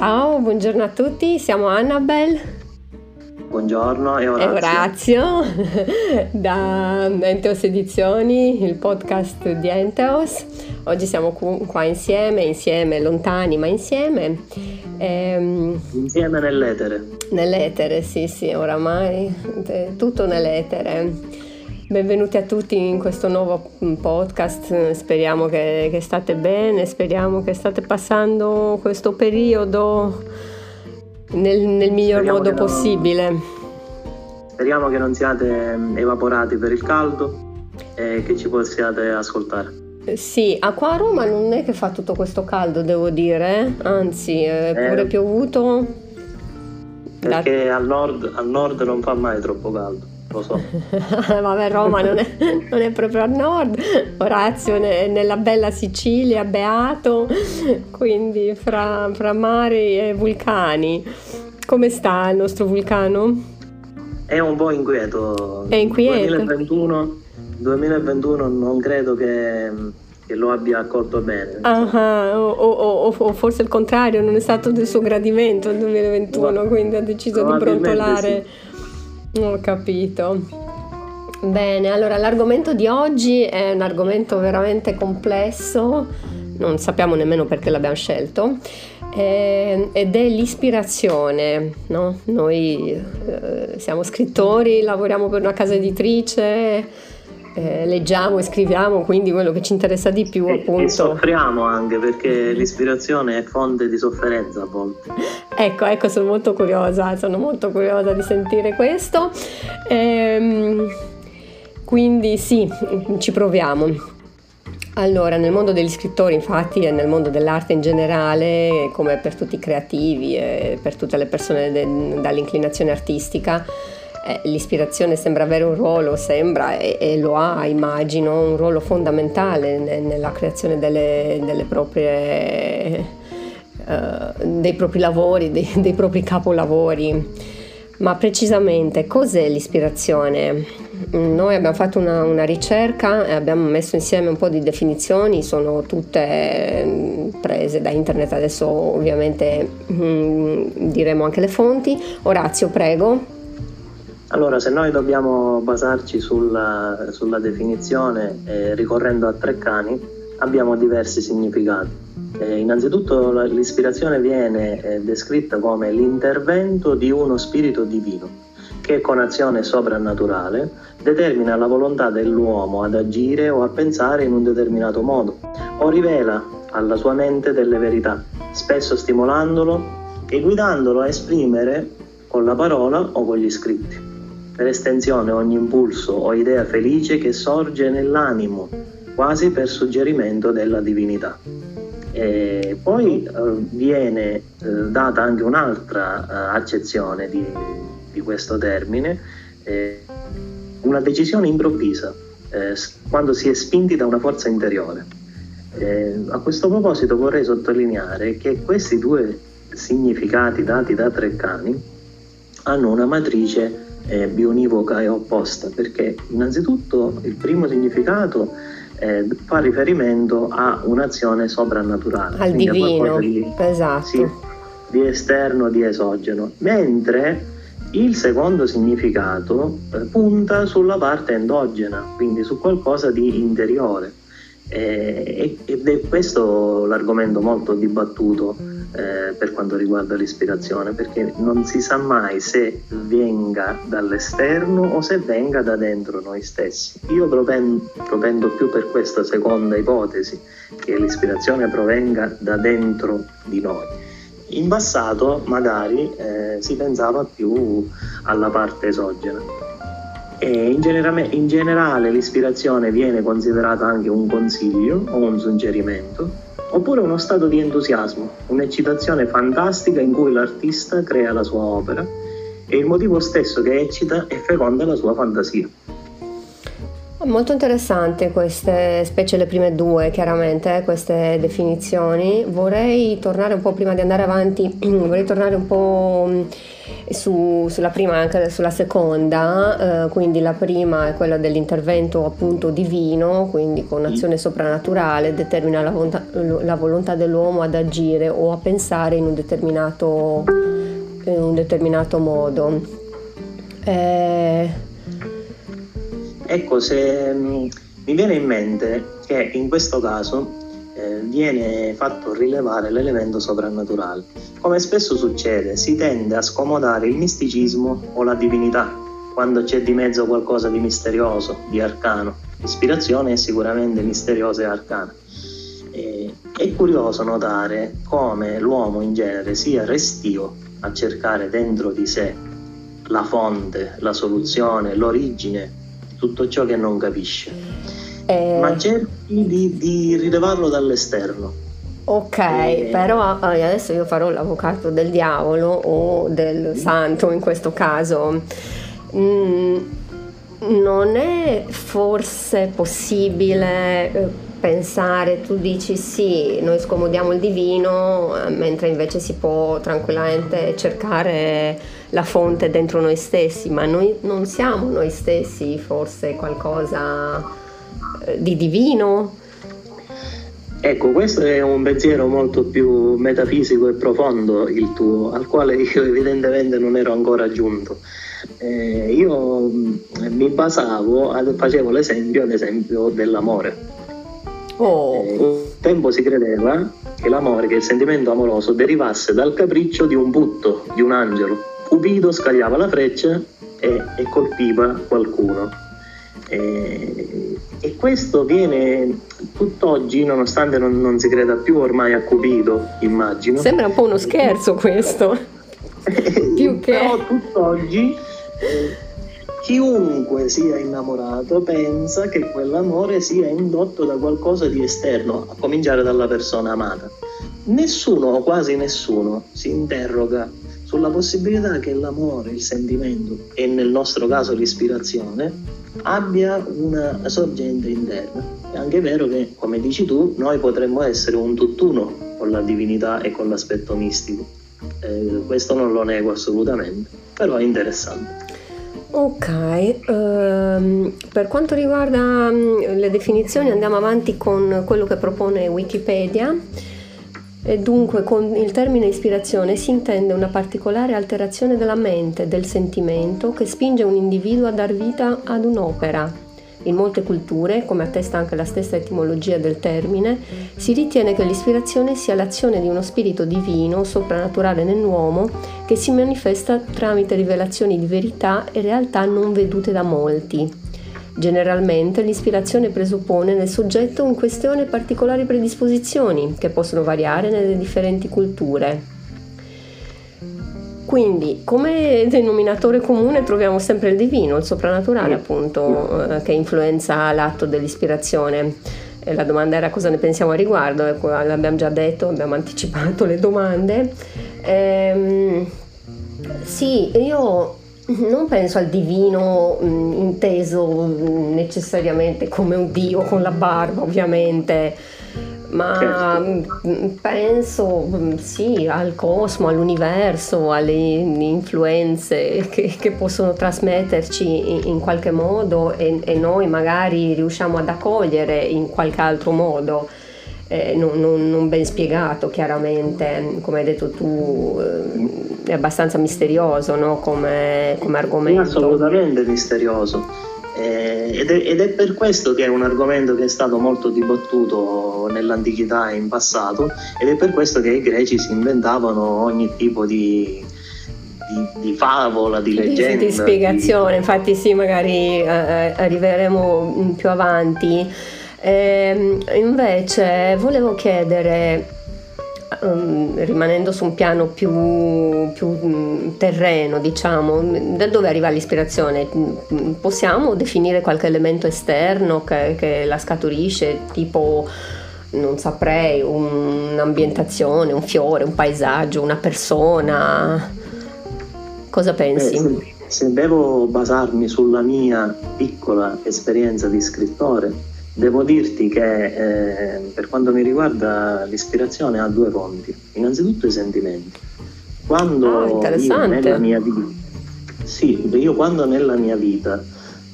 Ciao, buongiorno a tutti, siamo Annabel. Buongiorno e Orazio. da Enteos Edizioni, il podcast di Enteos. Oggi siamo qua insieme, insieme, lontani ma insieme. Ehm, insieme nell'etere. Nell'etere, sì, sì, oramai tutto nell'etere. Benvenuti a tutti in questo nuovo mm, podcast, speriamo che, che, state bene, speriamo che state passando questo periodo nel, nel miglior speriamo modo possibile. Non, speriamo che non siate mm, evaporati per il caldo e che ci possiate ascoltare. Eh, sì, a qua a Roma non è che fa tutto questo caldo, devo dire, anzi è pure eh, piovuto. Perché da... al, nord, al nord non fa mai troppo caldo lo so. Vabbè, Roma non è, non è, proprio al nord, Orazio è nella bella Sicilia, beato, quindi fra, fra mari e vulcani. Come sta il nostro vulcano? È un po' inquieto. È inquieto. 2021, 2021 non credo che, che lo abbia accolto bene. Uh-huh. O, o, o, forse il contrario, non è stato del suo gradimento il 2021, no. quindi ha deciso di brontolare. Sì ho capito. Bene, allora l'argomento di oggi è un argomento veramente complesso, non sappiamo nemmeno perché l'abbiamo scelto, eh, ed è l'ispirazione. No? Noi eh, siamo scrittori, lavoriamo per una casa editrice, eh, leggiamo e scriviamo, quindi quello che ci interessa di più e, appunto. E soffriamo anche perché l'ispirazione è fonte di sofferenza a volte. ecco, ecco, sono molto curiosa, sono molto curiosa di sentire questo. Ehm, quindi sì, ci proviamo. Allora, nel mondo degli scrittori, infatti, e nel mondo dell'arte in generale, come per tutti i creativi e per tutte le persone de- dall'inclinazione artistica, eh, l'ispirazione sembra avere un ruolo, sembra e, e, lo ha, immagino, un ruolo fondamentale ne, nella creazione delle, delle proprie, uh, dei propri lavori, dei, dei propri capolavori. Ma precisamente cos'è l'ispirazione? Noi abbiamo fatto una, una, ricerca e abbiamo messo insieme un po' di definizioni, sono tutte mm, prese da internet, adesso ovviamente mm, diremo anche le fonti. Orazio, prego. Allora, se noi dobbiamo basarci sulla, sulla definizione eh, ricorrendo a tre cani, abbiamo diversi significati. Eh, innanzitutto l'ispirazione viene eh, descritta come l'intervento di uno spirito divino che con azione soprannaturale determina la volontà dell'uomo ad agire o a pensare in un determinato modo o rivela alla sua mente delle verità, spesso stimolandolo e guidandolo a esprimere con la parola o con gli scritti per estensione ogni impulso o idea felice che sorge nell'animo, quasi per suggerimento della divinità. E poi eh, viene eh, data anche un'altra eh, accezione di, di, questo termine, eh, una decisione improvvisa, eh, quando si è spinti da una forza interiore. Eh, a questo proposito vorrei sottolineare che questi due significati dati da Treccani hanno una matrice eh, bionivoca e opposta, perché innanzitutto il primo significato eh, fa riferimento a un'azione soprannaturale. Al divino, di, esatto. Sì, di esterno, di esogeno, mentre il secondo significato eh, punta sulla parte endogena, quindi su qualcosa di interiore. Eh, ed è questo l'argomento molto dibattuto eh, per quanto riguarda l'ispirazione, perché non si sa mai se venga dall'esterno o se venga da dentro noi stessi. Io propendo, propendo più per questa seconda ipotesi, che l'ispirazione provenga da dentro di noi. In passato magari eh, si pensava più alla parte esogena. E in, genera- in generale l'ispirazione viene considerata anche un consiglio o un suggerimento oppure uno stato di entusiasmo, un'eccitazione fantastica in cui l'artista crea la sua opera e il motivo stesso che eccita e feconda la sua fantasia. Molto interessante queste, specie le prime due, chiaramente, queste definizioni. Vorrei tornare un po' prima di andare avanti, vorrei tornare un po' mm, su, sulla prima e anche sulla seconda, eh, quindi la prima è quella dell'intervento appunto divino, quindi con azione soprannaturale determina la volontà, la volontà dell'uomo ad agire o a pensare in un determinato, in un determinato modo. Eh, Ecco, se mm, mi viene in mente che in questo caso eh, viene fatto rilevare l'elemento soprannaturale. Come spesso succede, si tende a scomodare il misticismo o la divinità quando c'è di mezzo qualcosa di misterioso, di arcano. L'ispirazione è sicuramente misteriosa e arcana. E, è curioso notare come l'uomo in genere sia restio a cercare dentro di sé la fonte, la soluzione, l'origine tutto ciò che non capisce, eh... ma cerchi di, di rilevarlo dall'esterno. Ok, e... però eh, adesso io farò l'avvocato del diavolo o del santo in questo caso. Mm, non è forse possibile eh, pensare, tu dici sì, noi scomodiamo il divino, eh, mentre invece si può tranquillamente cercare la fonte dentro noi stessi, ma noi non siamo noi stessi forse qualcosa eh, di divino? Ecco, questo è un pensiero molto più metafisico e profondo il tuo, al quale io evidentemente non ero ancora giunto. Eh, io mm, mi basavo, facevo l'esempio ad esempio dell'amore Oh. Eh, un tempo si credeva che l'amore, che il sentimento amoroso derivasse dal capriccio di un butto, di un angelo. Cupido scagliava la freccia e, e colpiva qualcuno. E, e, questo viene tutt'oggi, nonostante non, non, si creda più ormai a Cupido, immagino. Sembra un po' uno scherzo questo. più che... Però tutt'oggi eh, Chiunque sia innamorato pensa che quell'amore sia indotto da qualcosa di esterno, a cominciare dalla persona amata. Nessuno o quasi nessuno si interroga sulla possibilità che l'amore, il sentimento e nel nostro caso l'ispirazione abbia una sorgente interna. È anche vero che, come dici tu, noi potremmo essere un tutt'uno con la divinità e con l'aspetto mistico. Eh, questo non lo nego assolutamente, però è interessante. Ok, um, per quanto riguarda um, le definizioni andiamo avanti con quello che propone Wikipedia. E dunque con il termine ispirazione si intende una particolare alterazione della mente, del sentimento, che spinge un individuo a dar vita ad un'opera, in molte culture, come attesta anche la stessa etimologia del termine, si ritiene che l'ispirazione sia l'azione di uno spirito divino, soprannaturale nell'uomo, che si manifesta tramite rivelazioni di verità e realtà non vedute da molti. Generalmente l'ispirazione presuppone nel soggetto in questione particolari predisposizioni, che possono variare nelle differenti culture. Quindi come denominatore comune troviamo sempre il divino, il soprannaturale appunto, eh, che influenza l'atto dell'ispirazione. E la domanda era cosa ne pensiamo a riguardo, ecco, l'abbiamo già detto, abbiamo anticipato le domande. Ehm, sì, io non penso al divino mh, mm, inteso mh, necessariamente come un dio con la barba, ovviamente ma certo. Mm, penso mm, sì al cosmo, all'universo, alle influenze che, che possono trasmetterci in, in qualche modo e, e, noi magari riusciamo ad accogliere in qualche altro modo. Eh, non, non, non, ben spiegato chiaramente, come hai detto tu, eh, è abbastanza misterioso no? come, come argomento. Assolutamente misterioso eh, ed, è, ed, è, per questo che è un argomento che è stato molto dibattuto nell'antichità e in passato ed è per questo che i greci si inventavano ogni tipo di, di, di favola, di leggenda. Di, di spiegazione, infatti sì, magari eh, arriveremo più avanti. Eh, invece volevo chiedere um, rimanendo su un piano più, più um, terreno, diciamo, da dove arriva l'ispirazione? Mm, possiamo definire qualche elemento esterno che, che la scaturisce, tipo non saprei, un'ambientazione, un fiore, un paesaggio, una persona? Cosa pensi? Eh, se devo basarmi sulla mia piccola esperienza di scrittore, devo dirti che eh, per quanto mi riguarda l'ispirazione ha due fonti. Innanzitutto i sentimenti. Quando ah, io nella mia vita, sì, io quando nella mia vita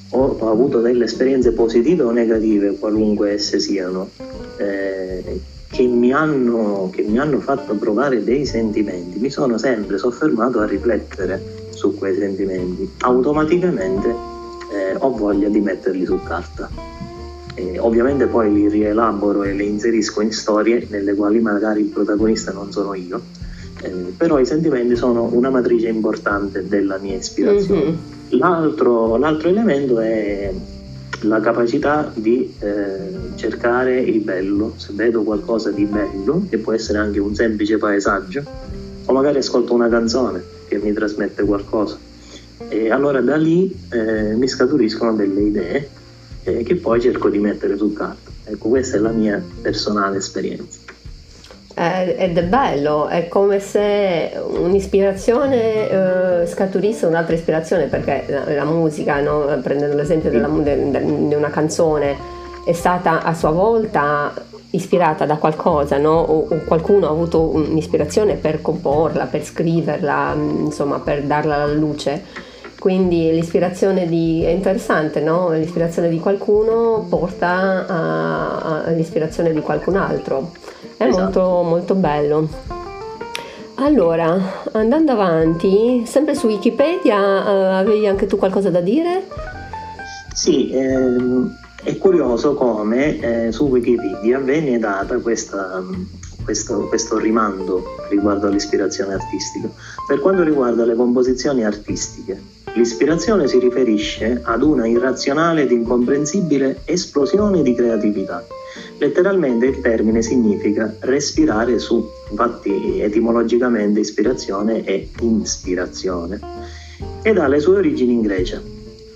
ho, ho avuto delle esperienze positive o negative, qualunque esse siano, eh, che mi, hanno, che mi hanno fatto provare dei sentimenti, mi sono sempre soffermato a riflettere su quei sentimenti, automaticamente eh, ho voglia di metterli su carta. E ovviamente poi li rielaboro e li inserisco in storie nelle quali magari il protagonista non sono io, eh, però i sentimenti sono una matrice importante della mia ispirazione. Mm-hmm. L'altro, l'altro, elemento è la capacità di eh, cercare il bello, se vedo qualcosa di bello, che può essere anche un semplice paesaggio, o magari ascolto una canzone che mi trasmette qualcosa. E allora da lì eh, mi scaturiscono delle idee eh, che poi cerco di mettere su carta. Ecco, questa è la mia personale esperienza. Ed è bello, è come se un'ispirazione eh, scaturisse un'altra ispirazione, perché la, la musica, no? prendendo l'esempio della, di una canzone, è stata a sua volta ispirata da qualcosa, no? o, o, qualcuno ha avuto un'ispirazione per comporla, per scriverla, mm, insomma, per darla alla luce. Quindi l'ispirazione di, è interessante, no? L'ispirazione di qualcuno porta all'ispirazione di qualcun altro. È esatto. molto, molto bello. Allora, andando avanti, sempre su Wikipedia, uh, avevi anche tu qualcosa da dire? Sì, ehm, è curioso come eh, su Wikipedia venne data questa, questo, questo, rimando riguardo all'ispirazione artistica. Per quanto riguarda le composizioni artistiche, l'ispirazione si riferisce ad una irrazionale ed incomprensibile esplosione di creatività. Letteralmente il termine significa respirare su, infatti etimologicamente ispirazione è ispirazione, ed ha le sue origini in Grecia.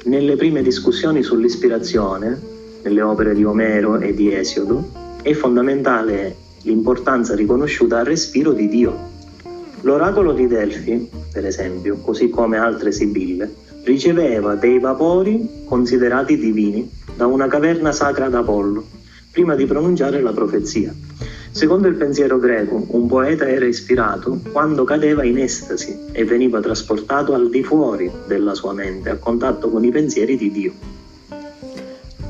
Nelle prime discussioni sull'ispirazione, nelle opere di Omero e di Esiodo, è fondamentale l'importanza riconosciuta al respiro di Dio. L'oracolo di Delfi, per esempio, così come altre sibille, riceveva dei vapori considerati divini da una caverna sacra d'Apollo, prima di pronunciare la profezia. Secondo il pensiero greco, un poeta era ispirato quando cadeva in estasi e veniva trasportato al di fuori della sua mente, a contatto con i pensieri di Dio.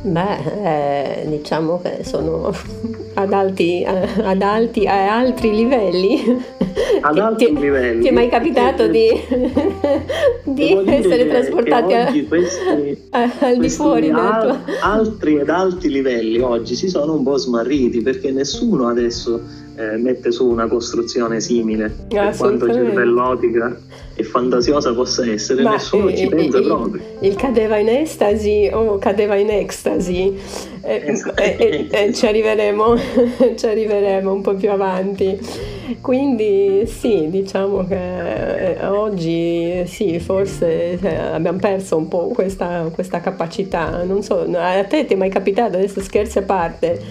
Beh, eh, diciamo che sono ad alti, ad alti, a altri livelli. Ad alti ti, livelli. Ti è mai capitato di, di essere trasportati a, questi, al di fuori al, tuo... Altri ed alti livelli oggi si sono un po' smarriti perché nessuno adesso eh, mette su una costruzione simile per quanto cervellotica e fantasiosa possa essere, Ma nessuno eh, ci pensa il, proprio. Il cadeva in estasi o cadeva in ecstasy, eh, esatto. eh, eh, ci, arriveremo, ci arriveremo un po' più avanti. Quindi sì, diciamo che eh, oggi sì, forse eh, abbiamo perso un po' questa, questa capacità. Non so, a te ti è mai capitato, adesso scherzi a parte,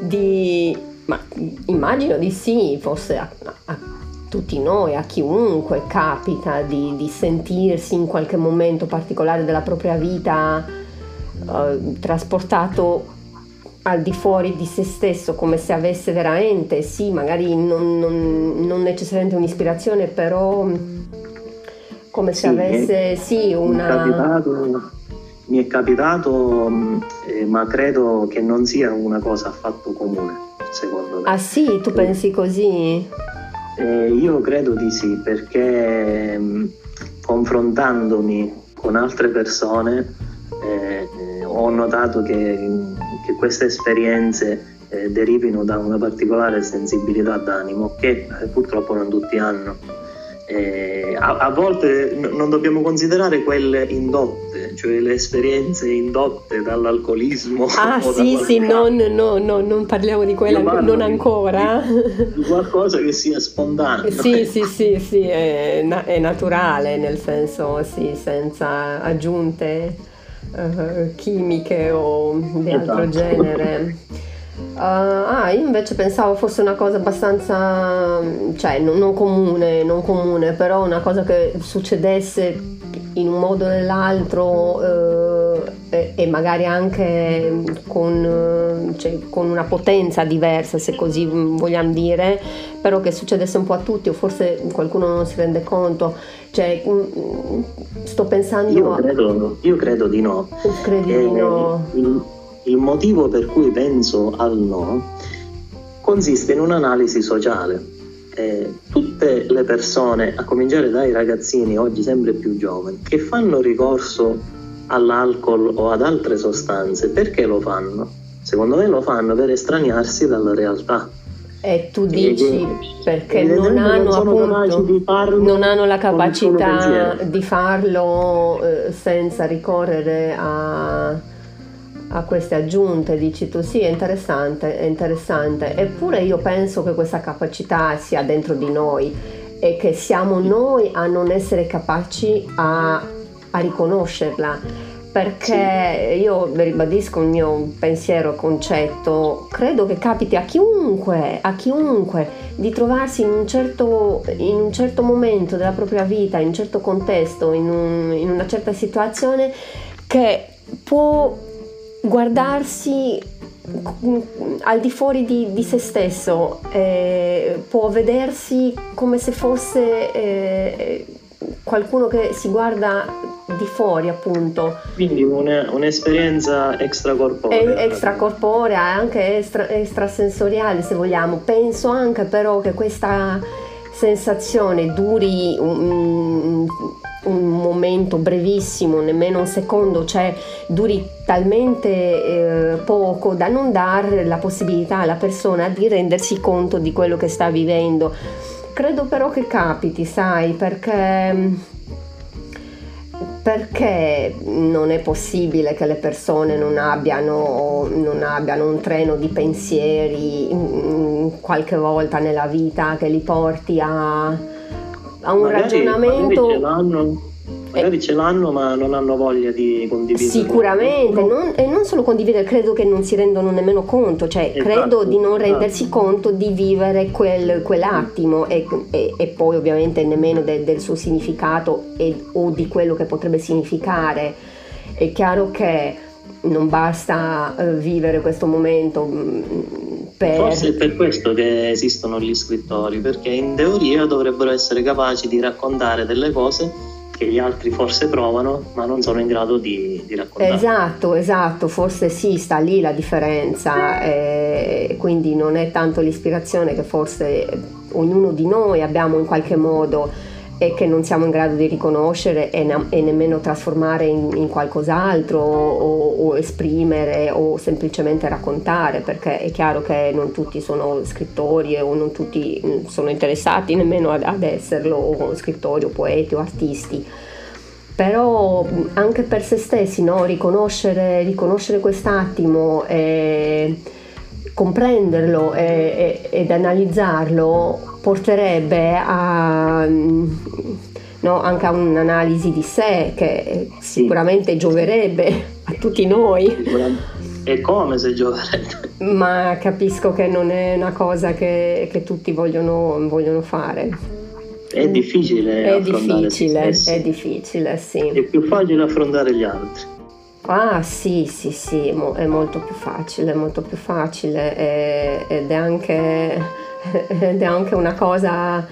di ma immagino di sì, forse a, a tutti noi, a chiunque capita di, di, sentirsi in qualche momento particolare della propria vita eh, trasportato al di fuori di se stesso, come se avesse veramente, sì, magari non, non, non necessariamente un'ispirazione, però come se sì, avesse, sì, una... Mi è capitato, mi è capitato eh, ma credo che non sia una cosa affatto comune secondo me. Ah sì, tu pensi così? Eh, io credo di sì, perché mm, confrontandomi con altre persone eh, eh, ho notato che, che queste esperienze eh, derivino da una particolare sensibilità d'animo che eh, purtroppo non tutti hanno eh, a, a, volte n- non dobbiamo considerare quelle indotte, cioè le esperienze indotte dall'alcolismo. Ah sì, sì, non, no, no, non parliamo di quella, non ancora. Di, di, qualcosa che sia spontaneo. Sì, sì, sì, sì, è, è naturale, nel senso, sì, senza aggiunte uh, chimiche o di altro esatto. genere. Uh, ah, io invece pensavo fosse una cosa abbastanza, cioè non, non, comune, non comune, però una cosa che succedesse in un modo o nell'altro eh, e magari anche con, cioè, con, una potenza diversa, se così vogliamo dire, però che succedesse un po' a tutti o forse qualcuno non si rende conto. Cioè, sto pensando... Io credo, io credo di no. Credi di no? Il, il motivo per cui penso al no consiste in un'analisi sociale eh, tutte le persone, a cominciare dai ragazzini oggi sempre più giovani, che fanno ricorso all'alcol o ad altre sostanze, perché lo fanno? Secondo me lo fanno per estraniarsi dalla realtà. E tu dici perché non hanno, appunto, farlo, non hanno la capacità di farlo eh, senza ricorrere a a queste aggiunte, dici tu sì, è interessante, è interessante, eppure io penso che questa capacità sia dentro di noi e che siamo noi a non essere capaci a, a riconoscerla perché io ribadisco il mio pensiero concetto, credo che capiti a chiunque, a chiunque di trovarsi in un certo, in un certo momento della propria vita, in un certo contesto, in, un, in una certa situazione che può guardarsi al di fuori di, di se stesso, eh, può vedersi come se fosse eh, qualcuno che si guarda di fuori appunto. Quindi una, un'esperienza extracorporea. extracorporea, anche extra, extrasensoriale se vogliamo. Penso anche però che questa sensazione duri un, un momento brevissimo, nemmeno un secondo, cioè duri talmente eh, poco da non dare la possibilità alla persona di rendersi conto di quello che sta vivendo. Credo però che capiti, sai, perché perché non è possibile che le persone non abbiano, non abbiano, un treno di pensieri qualche volta nella vita che li porti a, a un magari, ragionamento. Magari ce l'hanno, ma non hanno voglia di condividere. Sicuramente, non, e non solo condividere, credo che non si rendono nemmeno conto, cioè esatto, credo di non rendersi esatto. conto di vivere quel, quell'attimo e, e, e, poi ovviamente nemmeno de, del suo significato e, o di quello che potrebbe significare. È chiaro che non basta uh, vivere questo momento mm, per... Forse è per questo che esistono gli scrittori, perché in teoria dovrebbero essere capaci di raccontare delle cose che gli altri forse provano, ma non sono in grado di, di raccontare. Esatto, esatto, forse sì, sta lì la differenza, eh, quindi non è tanto l'ispirazione che forse ognuno di noi abbiamo in qualche modo e che non siamo in grado di riconoscere e, ne- e nemmeno trasformare in, in qualcos'altro o, o, esprimere o semplicemente raccontare, perché è chiaro che non tutti sono scrittori o non tutti mm, sono interessati nemmeno ad, ad esserlo, o scrittori o poeti o artisti. Però mm, anche per se stessi, no? riconoscere, riconoscere quest'attimo e comprenderlo e, e, ed analizzarlo porterebbe a, no, anche a un'analisi di sé che sicuramente gioverebbe a tutti noi. E come se gioverebbe? Ma capisco che non è una cosa che, che tutti vogliono, vogliono fare. È difficile è difficile, è difficile, sì. È più facile affrontare gli altri. Ah sì, sì, sì, è molto più facile, molto più facile ed è anche ed è anche una cosa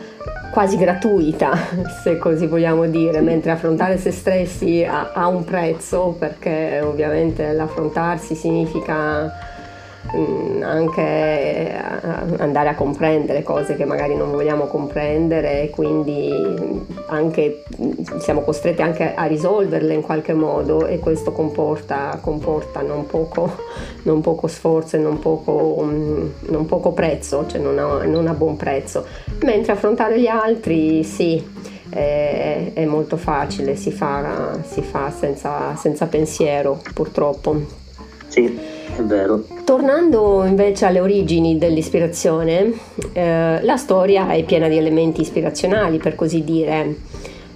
quasi gratuita, se così vogliamo dire, mentre affrontare se stessi ha, ha un prezzo perché ovviamente l'affrontarsi significa anche eh, andare a comprendere cose che magari non vogliamo comprendere e quindi anche, mm, siamo costretti anche a risolverle in qualche modo e questo comporta, comporta non, poco, non, poco, sforzo e non poco, mm, non poco prezzo, cioè non ha, non ha, buon prezzo. Mentre affrontare gli altri sì, è molto facile, si fa, si fa senza, senza pensiero purtroppo. Sì è vero. Tornando invece alle origini dell'ispirazione, eh, la storia è piena di elementi ispirazionali, per così dire.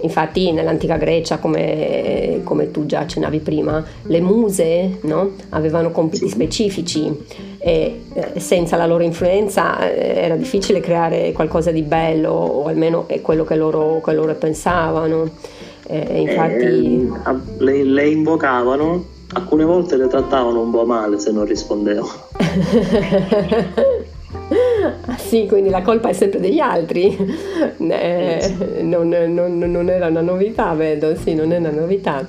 Infatti nell'antica Grecia, come, come tu già accennavi prima, le muse no? avevano compiti specifici e eh, senza la loro influenza eh, era difficile creare qualcosa di bello, o almeno è quello che loro, che loro pensavano Eh, infatti... Eh, le, le invocavano, alcune volte le trattavano un po' male se non rispondevo. Ah, sì, quindi la colpa è sempre degli altri. Eh, non, non, non, era una novità, vedo, sì, non è una novità.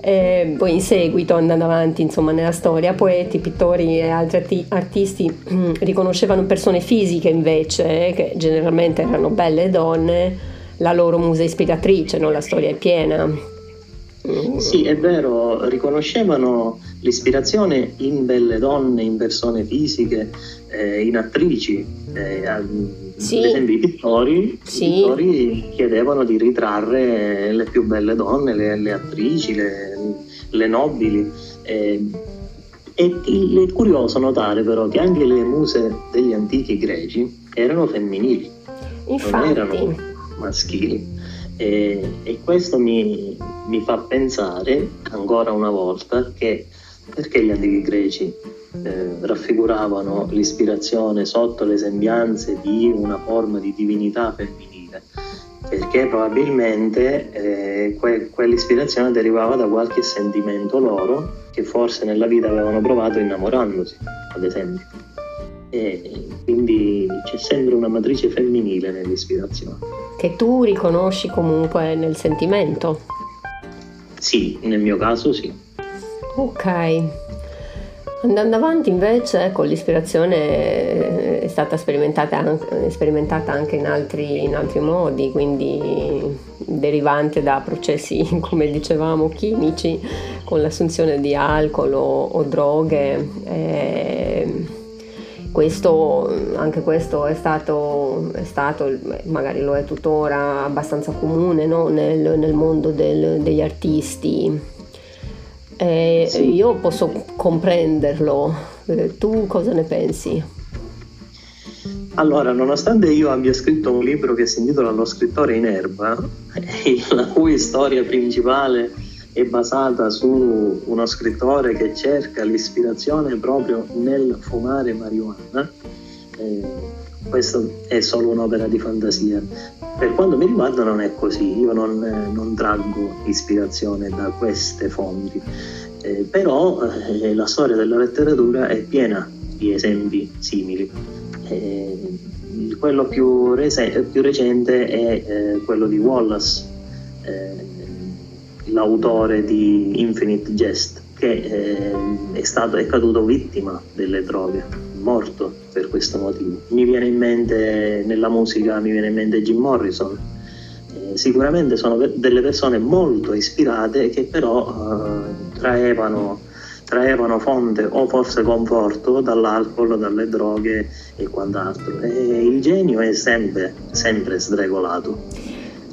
E poi in seguito, andando avanti insomma, nella storia, poeti, pittori e altri artisti mm, riconoscevano persone fisiche invece, che generalmente erano belle donne, la loro musa ispiratrice, no? la storia è piena. Sì, è vero, riconoscevano l'ispirazione in belle donne, in persone fisiche, eh, in attrici. Eh, sì. Ad esempio i pittori, sì. i pittori, chiedevano di ritrarre le più belle donne, le, le attrici, le, le nobili. Eh, è curioso notare però che anche le muse degli antichi greci erano femminili, Infatti. non erano maschili. E, e questo mi, mi, fa pensare ancora una volta che perché gli antichi greci eh, raffiguravano l'ispirazione sotto le sembianze di una forma di divinità femminile? Perché probabilmente eh, que- quell'ispirazione derivava da qualche sentimento loro che forse nella vita avevano provato innamorandosi, ad esempio. E quindi c'è sempre una matrice femminile nell'ispirazione che tu riconosci comunque nel sentimento. Sì, nel mio caso sì. Ok. Andando avanti invece, con l'ispirazione è stata sperimentata, sperimentata anche in altri, in altri, modi, quindi derivante da processi, come dicevamo, chimici, con l'assunzione di alcol o, o droghe. Eh, questo, anche questo è stato, è stato, magari lo è tuttora, abbastanza comune no? nel, nel, mondo del, degli artisti. Eh, sì. Io posso comprenderlo, eh, tu cosa ne pensi? Allora, nonostante io abbia scritto un libro che si intitola Lo scrittore in erba, la cui storia principale è basata su uno scrittore che cerca l'ispirazione proprio nel fumare marijuana. Eh, questa è solo un'opera di fantasia. Per quanto mi riguarda non è così, io non, non traggo ispirazione da queste fonti, eh, però eh, la storia della letteratura è piena di esempi simili. Eh, quello più, rese- più, recente è eh, quello di Wallace, eh, l'autore di Infinite Jest, che eh, è, stato, è caduto vittima delle droghe, morto per questo motivo. Mi viene in mente, nella musica, mi viene in mente Jim Morrison. Eh, sicuramente sono delle persone molto ispirate che però eh, traevano, traevano fonte o forse conforto dall'alcol, dalle droghe e quant'altro. E il genio è sempre, sempre sregolato.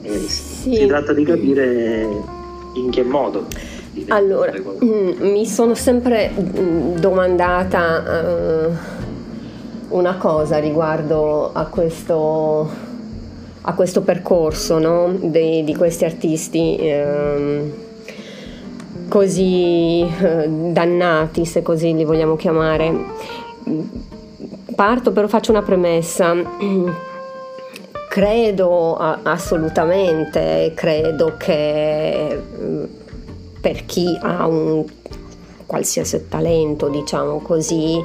Sì. Si tratta di capire in che modo? Allora, mm, mi sono sempre mm, domandata uh, una cosa riguardo a questo, a questo percorso no? De, di questi artisti um, così uh, dannati, se così li vogliamo chiamare. Parto però faccio una premessa credo assolutamente, credo che per chi ha un qualsiasi talento, diciamo così,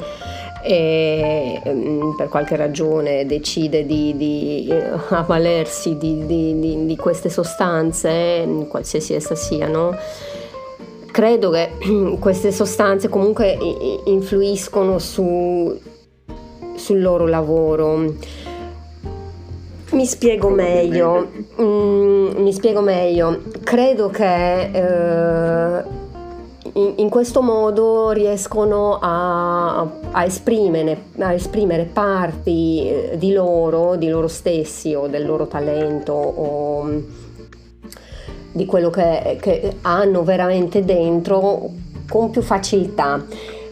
e per qualche ragione decide di, di eh, avvalersi di, di, di, queste sostanze, qualsiasi essa siano, credo che queste sostanze comunque influiscono su, sul loro lavoro mi spiego meglio, mm, mi spiego meglio. Credo che eh, in, in, questo modo riescono a, a, esprimere, a, esprimere, parti eh, di loro, di loro stessi o del loro talento o mm, di quello che, che hanno veramente dentro con più facilità.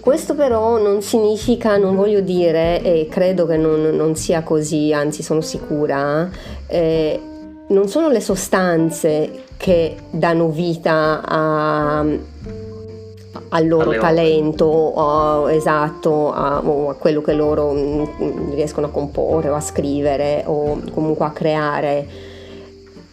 Questo però non significa, non voglio dire, e credo che non, non sia così, anzi sono sicura, eh, non sono le sostanze che danno vita a, al loro Alle talento, o, esatto, a, o a quello che loro mh, mm, riescono a comporre o a scrivere o comunque a creare.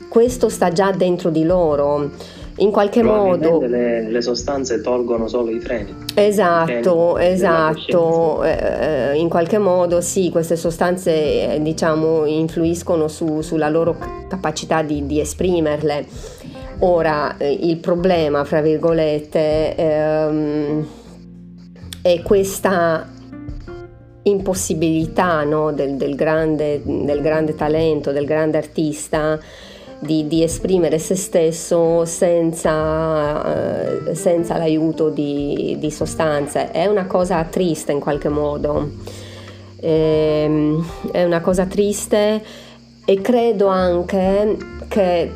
Questo sta già dentro di loro in qualche modo. le, le, sostanze tolgono solo i freni esatto freni esatto. eh, eh, in qualche modo sì queste sostanze eh, diciamo influiscono su, sulla loro capacità di, di esprimerle. Ora eh, il problema fra virgolette ehm, è questa impossibilità no, del, del, grande, del grande talento del grande artista di, di esprimere se stesso senza, eh, senza l'aiuto di, di, sostanze. È una cosa triste in qualche modo, eh, è una cosa triste e credo anche che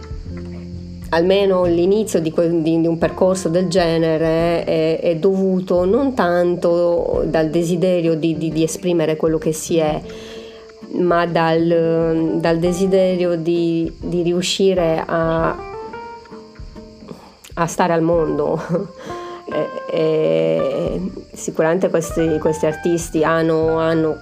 almeno l'inizio di, di, di, un percorso del genere è, è, dovuto non tanto dal desiderio di, di, esprimere quello che si è, ma dal, dal desiderio di, di riuscire a, a, stare al mondo. e, e sicuramente questi, questi artisti hanno, hanno,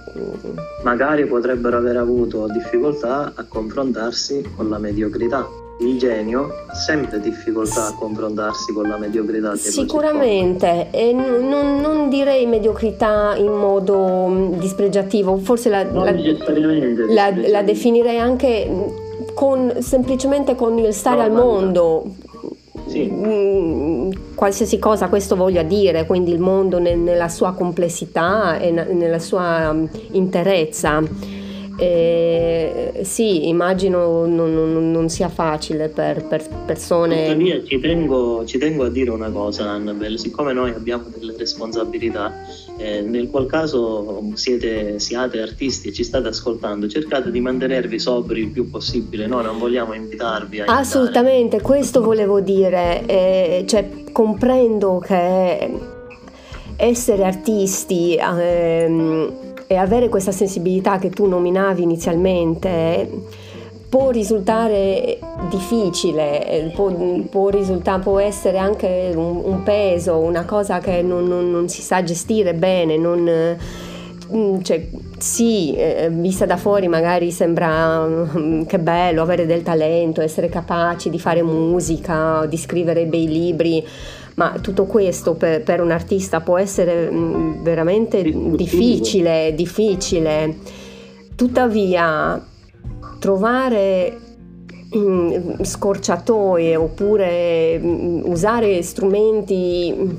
Magari potrebbero aver avuto difficoltà a confrontarsi con la mediocrità il genio ha sempre difficoltà a confrontarsi con la mediocrità Sicuramente, e non, non, direi mediocrità in modo mm, dispregiativo, forse la, la, la, la definirei anche con, semplicemente con il stare no, al mondo. Sì. Mm, qualsiasi cosa questo voglia dire, quindi il mondo nella sua complessità e nella sua mm, interezza e sì, immagino non, non, non, sia facile per, per persone. Tuttavia ci tengo, ci tengo, a dire una cosa, Annabelle, siccome noi abbiamo delle responsabilità, eh, nel qual caso siete, siate artisti e ci state ascoltando, cercate di mantenervi sobri il più possibile, noi non vogliamo invitarvi a... Assolutamente, questo volevo dire, eh, cioè comprendo che essere artisti... Ehm, e avere questa sensibilità che tu nominavi inizialmente può risultare difficile, può, può, risultare, può essere anche un, un, peso, una cosa che non, non, non si sa gestire bene, non, mm, cioè, sì, eh, vista da fuori magari sembra mm, che bello avere del talento, essere capaci di fare musica, di scrivere bei libri, ma tutto questo per, per un artista può essere mm, veramente difficile, difficile. Tuttavia, trovare mm, scorciatoie oppure mm, usare strumenti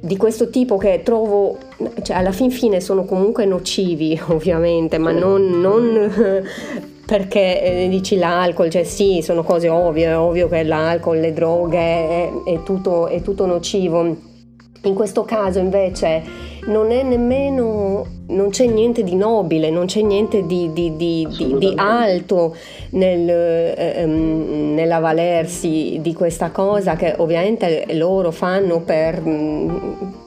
di questo tipo che trovo, cioè alla fin fine sono comunque nocivi ovviamente, ma non, non perché eh, dici l'alcol, cioè sì, sono cose ovvie, è ovvio che l'alcol, le droghe è, è, tutto, è tutto nocivo. In questo caso invece non è nemmeno, non c'è niente di nobile, non c'è niente di, di, di, di alto nel, ehm, nell'avvalersi di questa cosa che ovviamente loro fanno per,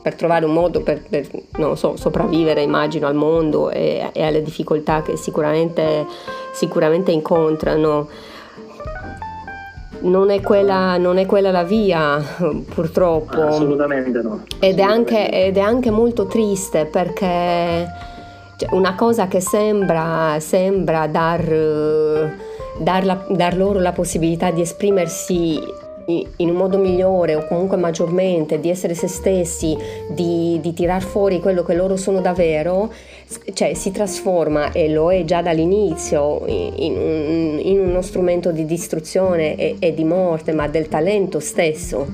per trovare un modo per, per so, sopravvivere, immagino, al mondo e, e alle difficoltà che sicuramente, sicuramente incontrano non è quella, non è quella la via, purtroppo. Assolutamente no. Ed, è anche, ed è anche molto triste perché cioè, una cosa che sembra, sembra dar, dar, la, dar loro la possibilità di esprimersi in un modo migliore o comunque maggiormente, di essere se stessi, di, di tirar fuori quello che loro sono davvero, cioè si trasforma e lo è già dall'inizio in, in uno strumento di distruzione e, e, di morte, ma del talento stesso.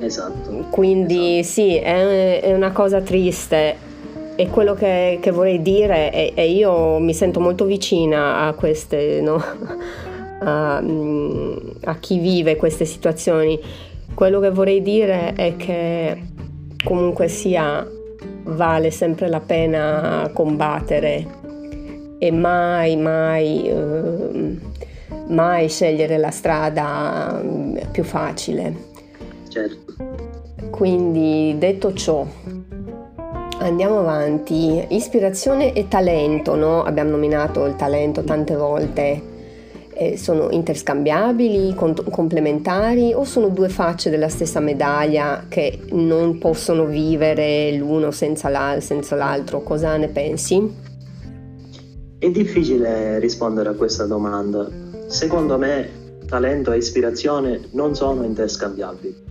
Esatto. Quindi esatto. sì, è, è, una cosa triste. E quello che, che vorrei dire, e io mi sento molto vicina a queste, no? a, a chi vive queste situazioni. Quello che vorrei dire è che comunque sia vale sempre la pena combattere e mai, mai, eh, mai scegliere la strada più facile. Certo. Quindi detto ciò, andiamo avanti. Ispirazione e talento, no? Abbiamo nominato il talento tante volte eh, sono interscambiabili, con- complementari o sono due facce della stessa medaglia che non possono vivere l'uno senza, l'al- senza l'altro? Cosa ne pensi? È difficile rispondere a questa domanda. Secondo me talento e ispirazione non sono interscambiabili.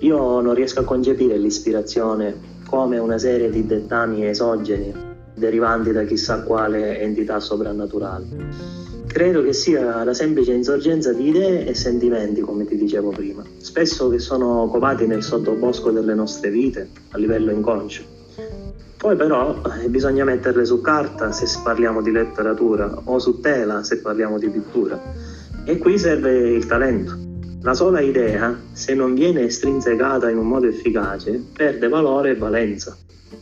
Io non riesco a concepire l'ispirazione come una serie di dettami esogeni derivanti da chissà quale entità soprannaturale. Credo che sia la semplice insorgenza di idee e sentimenti, come ti dicevo prima, spesso che sono covati nel sottobosco delle nostre vite, a livello inconscio. Poi però eh, bisogna metterle su carta se parliamo di letteratura o su tela se parliamo di pittura. E qui serve il talento. La sola idea, se non viene estrinsecata in un modo efficace, perde valore e valenza.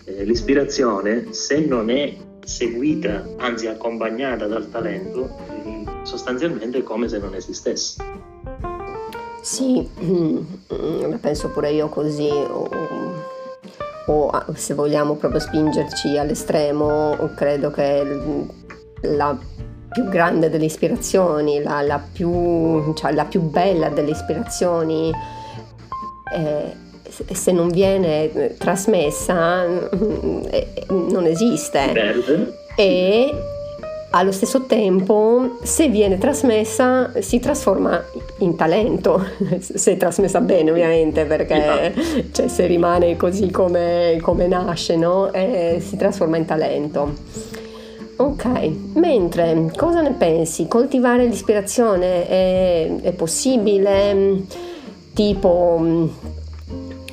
Eh, l'ispirazione, se non è seguita, anzi accompagnata dal talento, sostanzialmente come se non esistesse. Sì, la penso pure io così. O, o se vogliamo proprio spingerci all'estremo, credo che la più grande delle ispirazioni, la, la, più, cioè, la più, bella delle ispirazioni, eh, se non viene trasmessa eh, non esiste. Verde. E allo stesso tempo, se viene trasmessa, si trasforma in talento, se è trasmessa bene ovviamente, perché cioè, se rimane così come, come nasce, no? eh, si trasforma in talento. Ok, mentre cosa ne pensi? Coltivare l'ispirazione è, è possibile? Tipo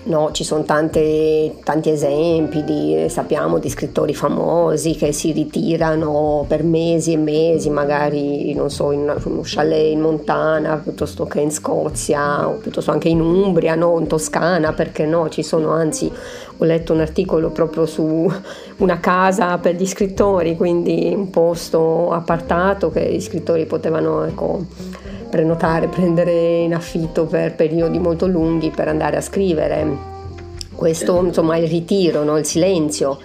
No, ci sono tante, tanti esempi, di, sappiamo di scrittori famosi che si ritirano per mesi e mesi, magari non so, in uno chalet in montana piuttosto che in Scozia o piuttosto anche in Umbria, no? in Toscana, perché no? Ci sono anzi, ho letto un articolo proprio su una casa per gli scrittori, quindi un posto appartato che gli scrittori potevano ecco, prenotare, prendere in affitto per periodi molto lunghi per andare a scrivere. Questo insomma è il ritiro, no? il silenzio.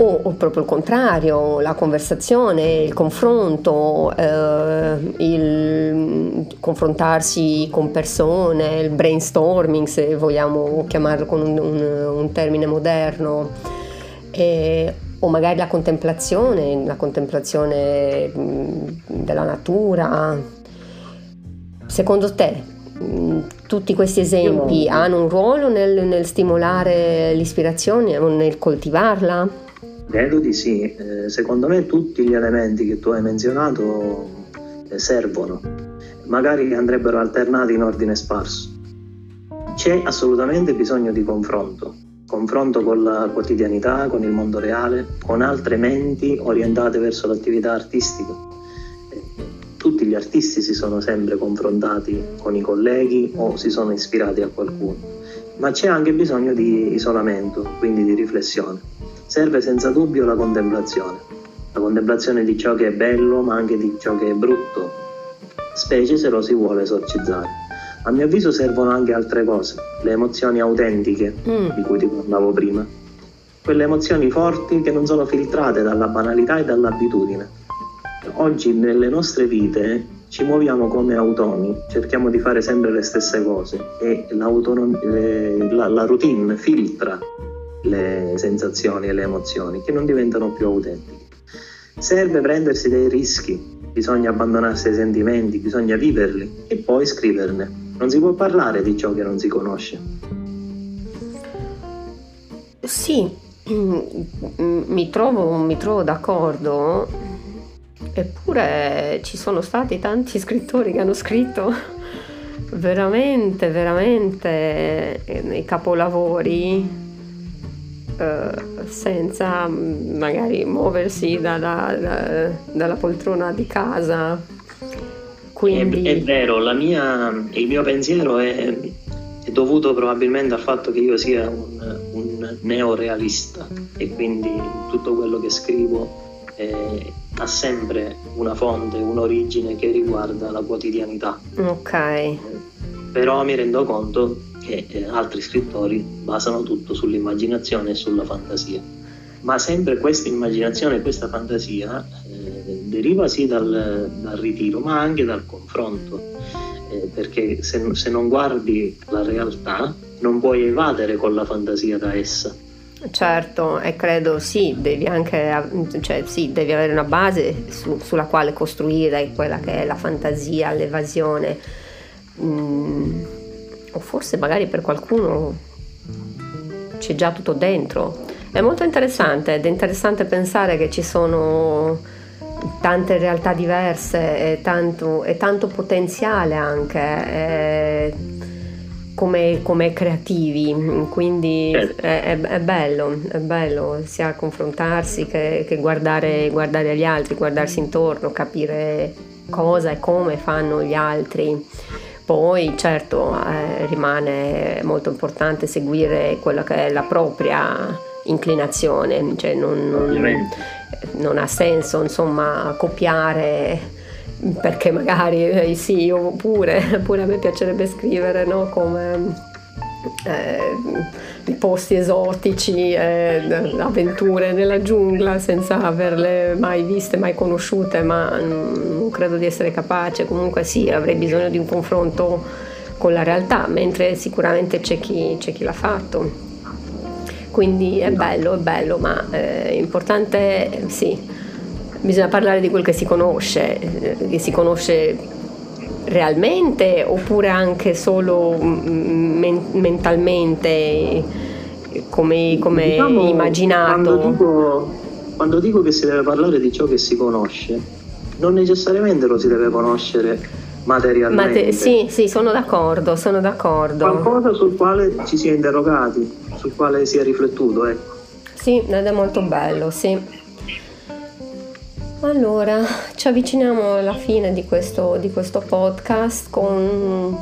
O, o, proprio il contrario, la conversazione, il confronto, eh, il confrontarsi con persone, il brainstorming se vogliamo chiamarlo con un, un, un termine moderno, eh, o magari la contemplazione, la contemplazione della natura, Secondo te mm, tutti questi esempi hanno un ruolo nel, nel, stimolare l'ispirazione o nel coltivarla? Credo di sì. Eh, secondo me tutti gli elementi che tu hai menzionato eh, servono. Magari andrebbero alternati in ordine sparso. C'è assolutamente bisogno di confronto. Confronto con la quotidianità, con il mondo reale, con altre menti orientate verso l'attività artistica tutti gli artisti si sono sempre confrontati con i colleghi o si sono ispirati a qualcuno, ma c'è anche bisogno di isolamento, quindi di riflessione. Serve senza dubbio la contemplazione, la contemplazione di ciò che è bello ma anche di ciò che è brutto, specie se lo si vuole esorcizzare. A mio avviso servono anche altre cose, le emozioni autentiche mm. di cui ti parlavo prima, quelle emozioni forti che non sono filtrate dalla banalità e dall'abitudine oggi nelle nostre vite ci muoviamo come automi, cerchiamo di fare sempre le stesse cose e la, la routine filtra le sensazioni e le emozioni che non diventano più autentiche. Serve prendersi dei rischi, bisogna abbandonarsi ai sentimenti, bisogna viverli e poi scriverne. Non si può parlare di ciò che non si conosce. Sì, mi trovo, mi trovo d'accordo Eppure ci sono stati tanti scrittori che hanno scritto veramente, veramente i capolavori eh, senza magari muoversi dalla, da, dalla poltrona di casa. Quindi... È, è vero, mia, il mio pensiero è, è, dovuto probabilmente al fatto che io sia un, un neorealista e quindi tutto quello che scrivo eh, ha sempre una fonte, un'origine che riguarda la quotidianità. Ok. Però mi rendo conto che eh, altri scrittori basano tutto sull'immaginazione e sulla fantasia. Ma sempre questa immaginazione e questa fantasia eh, deriva sì dal, dal, ritiro, ma anche dal confronto. Eh, perché se, se non guardi la realtà non puoi evadere con la fantasia da essa Certo, e credo sì, devi anche cioè, sì, devi avere una base su, sulla quale costruire quella che è la fantasia, l'evasione. Mm, o forse magari per qualcuno c'è già tutto dentro. È molto interessante ed è interessante pensare che ci sono tante realtà diverse e tanto, e tanto potenziale anche. E come, come creativi, quindi certo. è, è, bello, è bello sia confrontarsi che, che guardare, guardare gli altri, guardarsi intorno, capire cosa e come fanno gli altri. Poi certo eh, rimane molto importante seguire quella che è la propria inclinazione, cioè non, non, non ha senso insomma copiare perché magari eh, sì, io pure, pure a me piacerebbe scrivere no? come eh, posti esotici, eh, avventure nella giungla senza averle mai viste, mai conosciute, ma non credo di essere capace. Comunque sì, avrei bisogno di un confronto con la realtà, mentre sicuramente c'è chi, c'è chi l'ha fatto. Quindi è bello, è bello, ma eh, è importante sì bisogna parlare di quel che si conosce, eh, che si conosce realmente oppure anche solo mm, men- mentalmente come, come diciamo, immaginato. Quando dico, quando dico che si deve parlare di ciò che si conosce, non necessariamente lo si deve conoscere materialmente. Mate- sì, sì, sono d'accordo, sono d'accordo. Qualcosa sul quale ci si è interrogati, sul quale si è riflettuto, ecco. Sì, ed è molto bello, sì. Allora, ci avviciniamo alla fine di questo, di questo podcast con un,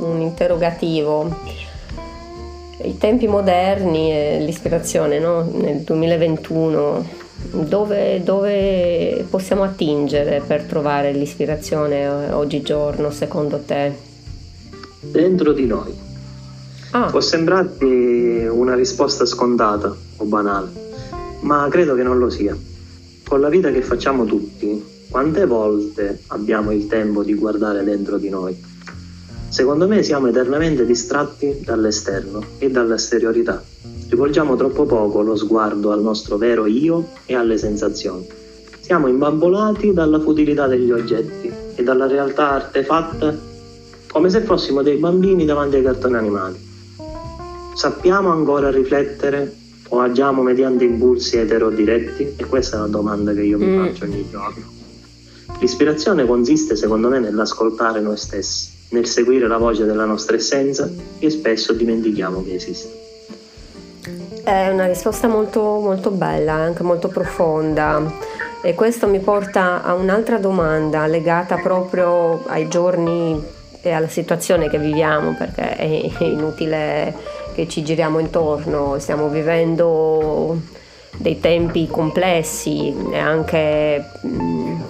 un, interrogativo. I tempi moderni e l'ispirazione no? nel 2021, dove, dove possiamo attingere per trovare l'ispirazione oggigiorno secondo te? Dentro di noi. Ah. Può sembrarti una risposta scontata o banale, ma credo che non lo sia con la vita che facciamo tutti, quante volte abbiamo il tempo di guardare dentro di noi? Secondo me siamo eternamente distratti dall'esterno e dall'esteriorità. Rivolgiamo troppo poco lo sguardo al nostro vero io e alle sensazioni. Siamo imbambolati dalla futilità degli oggetti e dalla realtà artefatta come se fossimo dei bambini davanti ai cartoni animati. Sappiamo ancora riflettere o agiamo mediante impulsi eterodiretti? E questa è una domanda che io mi mm. faccio ogni giorno. L'ispirazione consiste, secondo me, nell'ascoltare noi stessi, nel seguire la voce della nostra essenza che spesso dimentichiamo che esiste. È una risposta molto, molto bella, anche molto profonda. E questo mi porta a un'altra domanda legata proprio ai giorni e alla situazione che viviamo, perché è inutile che ci giriamo intorno, stiamo vivendo dei tempi complessi e anche mm,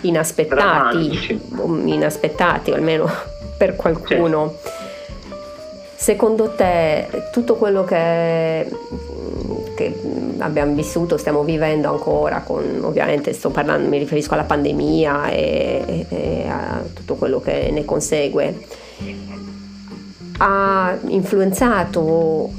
inaspettati, inaspettati almeno per qualcuno. Secondo te tutto quello che, che, abbiamo vissuto, stiamo vivendo ancora, con, ovviamente sto parlando, mi riferisco alla pandemia e, e a tutto quello che ne consegue, ha influenzato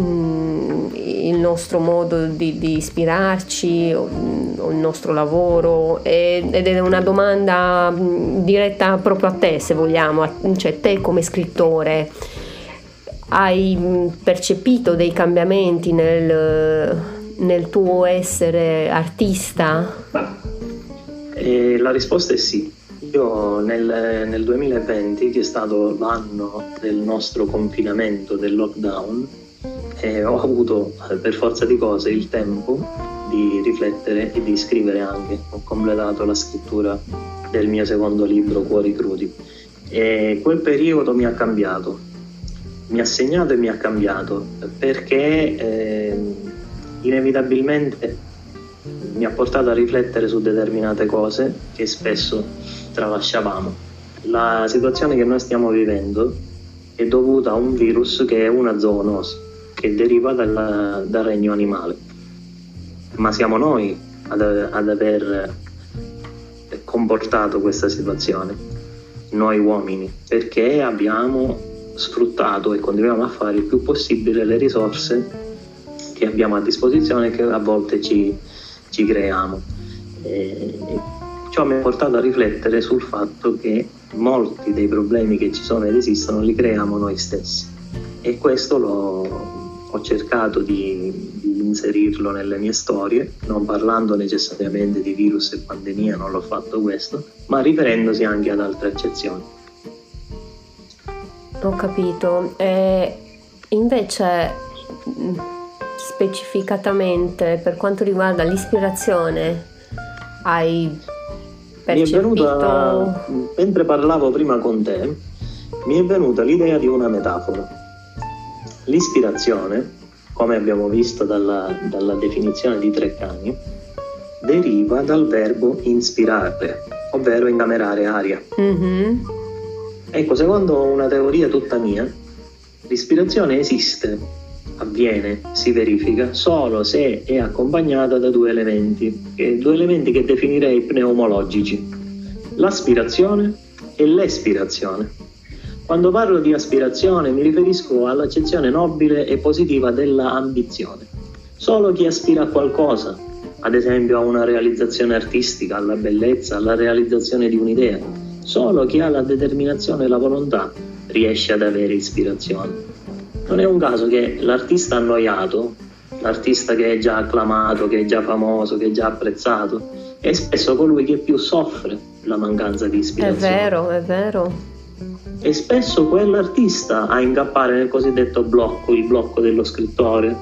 mm, il nostro modo di, di ispirarci o, o, il nostro lavoro ed è una domanda mm, diretta proprio a te se vogliamo, cioè te come scrittore hai mm, percepito dei cambiamenti nel, nel tuo essere artista? Eh, la risposta è sì. Io nel, nel 2020, che è stato l'anno del nostro confinamento, del lockdown, eh, ho avuto per forza di cose il tempo di riflettere e di scrivere anche. Ho completato la scrittura del mio secondo libro, Cuori crudi. E quel periodo mi ha cambiato, mi ha segnato e mi ha cambiato perché eh, inevitabilmente mi ha portato a riflettere su determinate cose che spesso tralasciavamo. La situazione che noi stiamo vivendo è dovuta a un virus che è una zoonosi, che deriva dal, dal regno animale. Ma siamo noi ad, ad aver comportato questa situazione, noi uomini, perché abbiamo sfruttato e continuiamo a fare il più possibile le risorse che abbiamo a disposizione che a volte ci, ci creiamo. E ciò mi ha portato a riflettere sul fatto che molti dei problemi che ci sono ed esistono li creiamo noi stessi e questo l'ho, ho cercato di, di, inserirlo nelle mie storie, non parlando necessariamente di virus e pandemia, non l'ho fatto questo, ma riferendosi anche ad altre eccezioni. Ho capito. E invece specificatamente per quanto riguarda l'ispirazione, hai percepito... Mi è venuta, mentre parlavo prima con te, mi è venuta l'idea di una metafora. L'ispirazione, come abbiamo visto dalla, dalla definizione di Treccani, deriva dal verbo inspirare, ovvero incamerare aria. Mm-hmm. Ecco, secondo una teoria tutta mia, l'ispirazione esiste, avviene, si verifica solo se è accompagnata da due elementi, due elementi che definirei pneumologici, l'aspirazione e l'espirazione. Quando parlo di aspirazione mi riferisco all'accezione nobile e positiva dell'ambizione. Solo chi aspira a qualcosa, ad esempio a una realizzazione artistica, alla bellezza, alla realizzazione di un'idea, solo chi ha la determinazione e la volontà riesce ad avere ispirazione. Non è un caso che l'artista annoiato, l'artista che è già acclamato, che è già famoso, che è già apprezzato, è spesso colui che più soffre la mancanza di ispirazione. È vero, è vero e spesso quell'artista a incappare nel cosiddetto blocco, il blocco dello scrittore.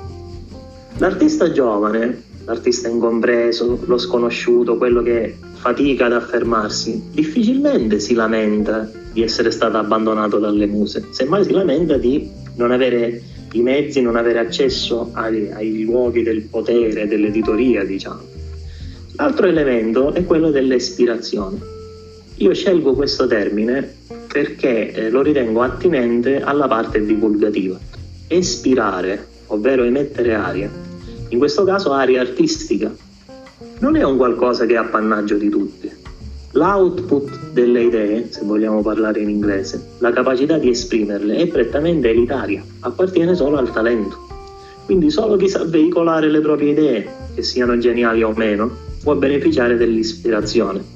L'artista giovane, l'artista incompreso, lo sconosciuto, quello che fatica ad affermarsi, difficilmente si lamenta di essere stato abbandonato dalle muse, semmai si lamenta di non avere i mezzi, non avere accesso ai, ai luoghi del potere, dell'editoria, diciamo. L'altro elemento è quello dell'ispirazione. Io scelgo questo termine perché eh, lo ritengo attinente alla parte divulgativa. Espirare, ovvero emettere aria, in questo caso aria artistica, non è un qualcosa che è appannaggio di tutti. L'output delle idee, se vogliamo parlare in inglese, la capacità di esprimerle è prettamente elitaria, appartiene solo al talento. Quindi solo chi sa veicolare le proprie idee, che siano geniali o meno, può beneficiare dell'ispirazione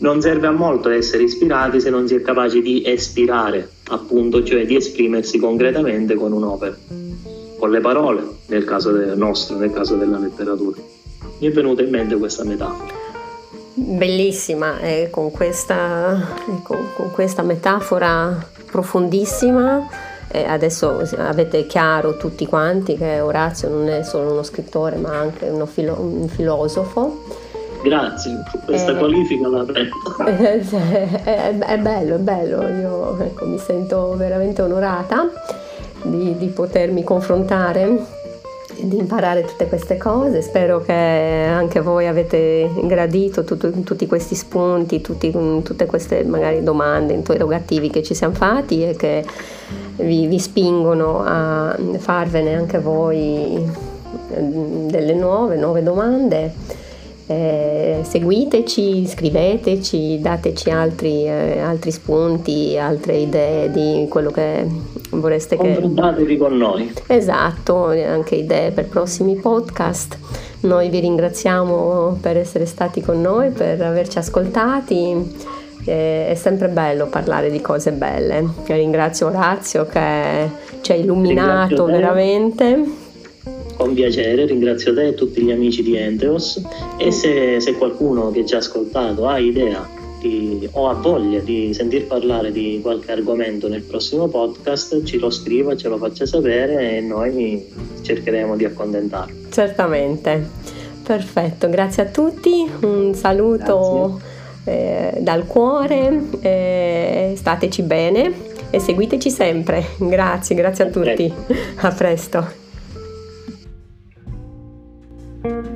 non serve a molto essere ispirati se non si è capaci di espirare, appunto, cioè di esprimersi concretamente con un'opera, con le parole, nel caso nostro, nel caso della letteratura. Mi è venuta in mente questa metafora. Bellissima, e con questa, con, con questa metafora profondissima. Eh, adesso avete chiaro tutti quanti che Orazio non è solo uno scrittore ma anche uno filo- un filosofo Grazie, questa eh, qualifica la prendo. È, è, bello, è bello, io ecco, mi sento veramente onorata di, di potermi confrontare di imparare tutte queste cose. Spero che anche voi avete gradito tutto, tutti questi spunti, tutti, tutte queste magari domande, interrogativi che ci siamo fatti e che vi, vi spingono a farvene anche voi delle nuove, nuove domande eh, seguiteci, scriveteci, dateci altri, eh, altri, spunti, altre idee di quello che vorreste che... Confrontatevi con noi. Esatto, anche idee per prossimi podcast. Noi vi ringraziamo per essere stati con noi, per averci ascoltati. È sempre bello parlare di cose belle. Ringrazio Orazio che ci ha illuminato veramente con piacere, ringrazio te e tutti gli amici di Enteos e se, se qualcuno che ci ha ascoltato ha idea di, o ha voglia di sentir parlare di qualche argomento nel prossimo podcast, ci lo scriva, ce lo faccia sapere e noi cercheremo di accontentarlo. Certamente, perfetto, grazie a tutti, un saluto eh, dal cuore, eh, stateci bene e seguiteci sempre. Grazie, grazie a tutti. A presto. thank you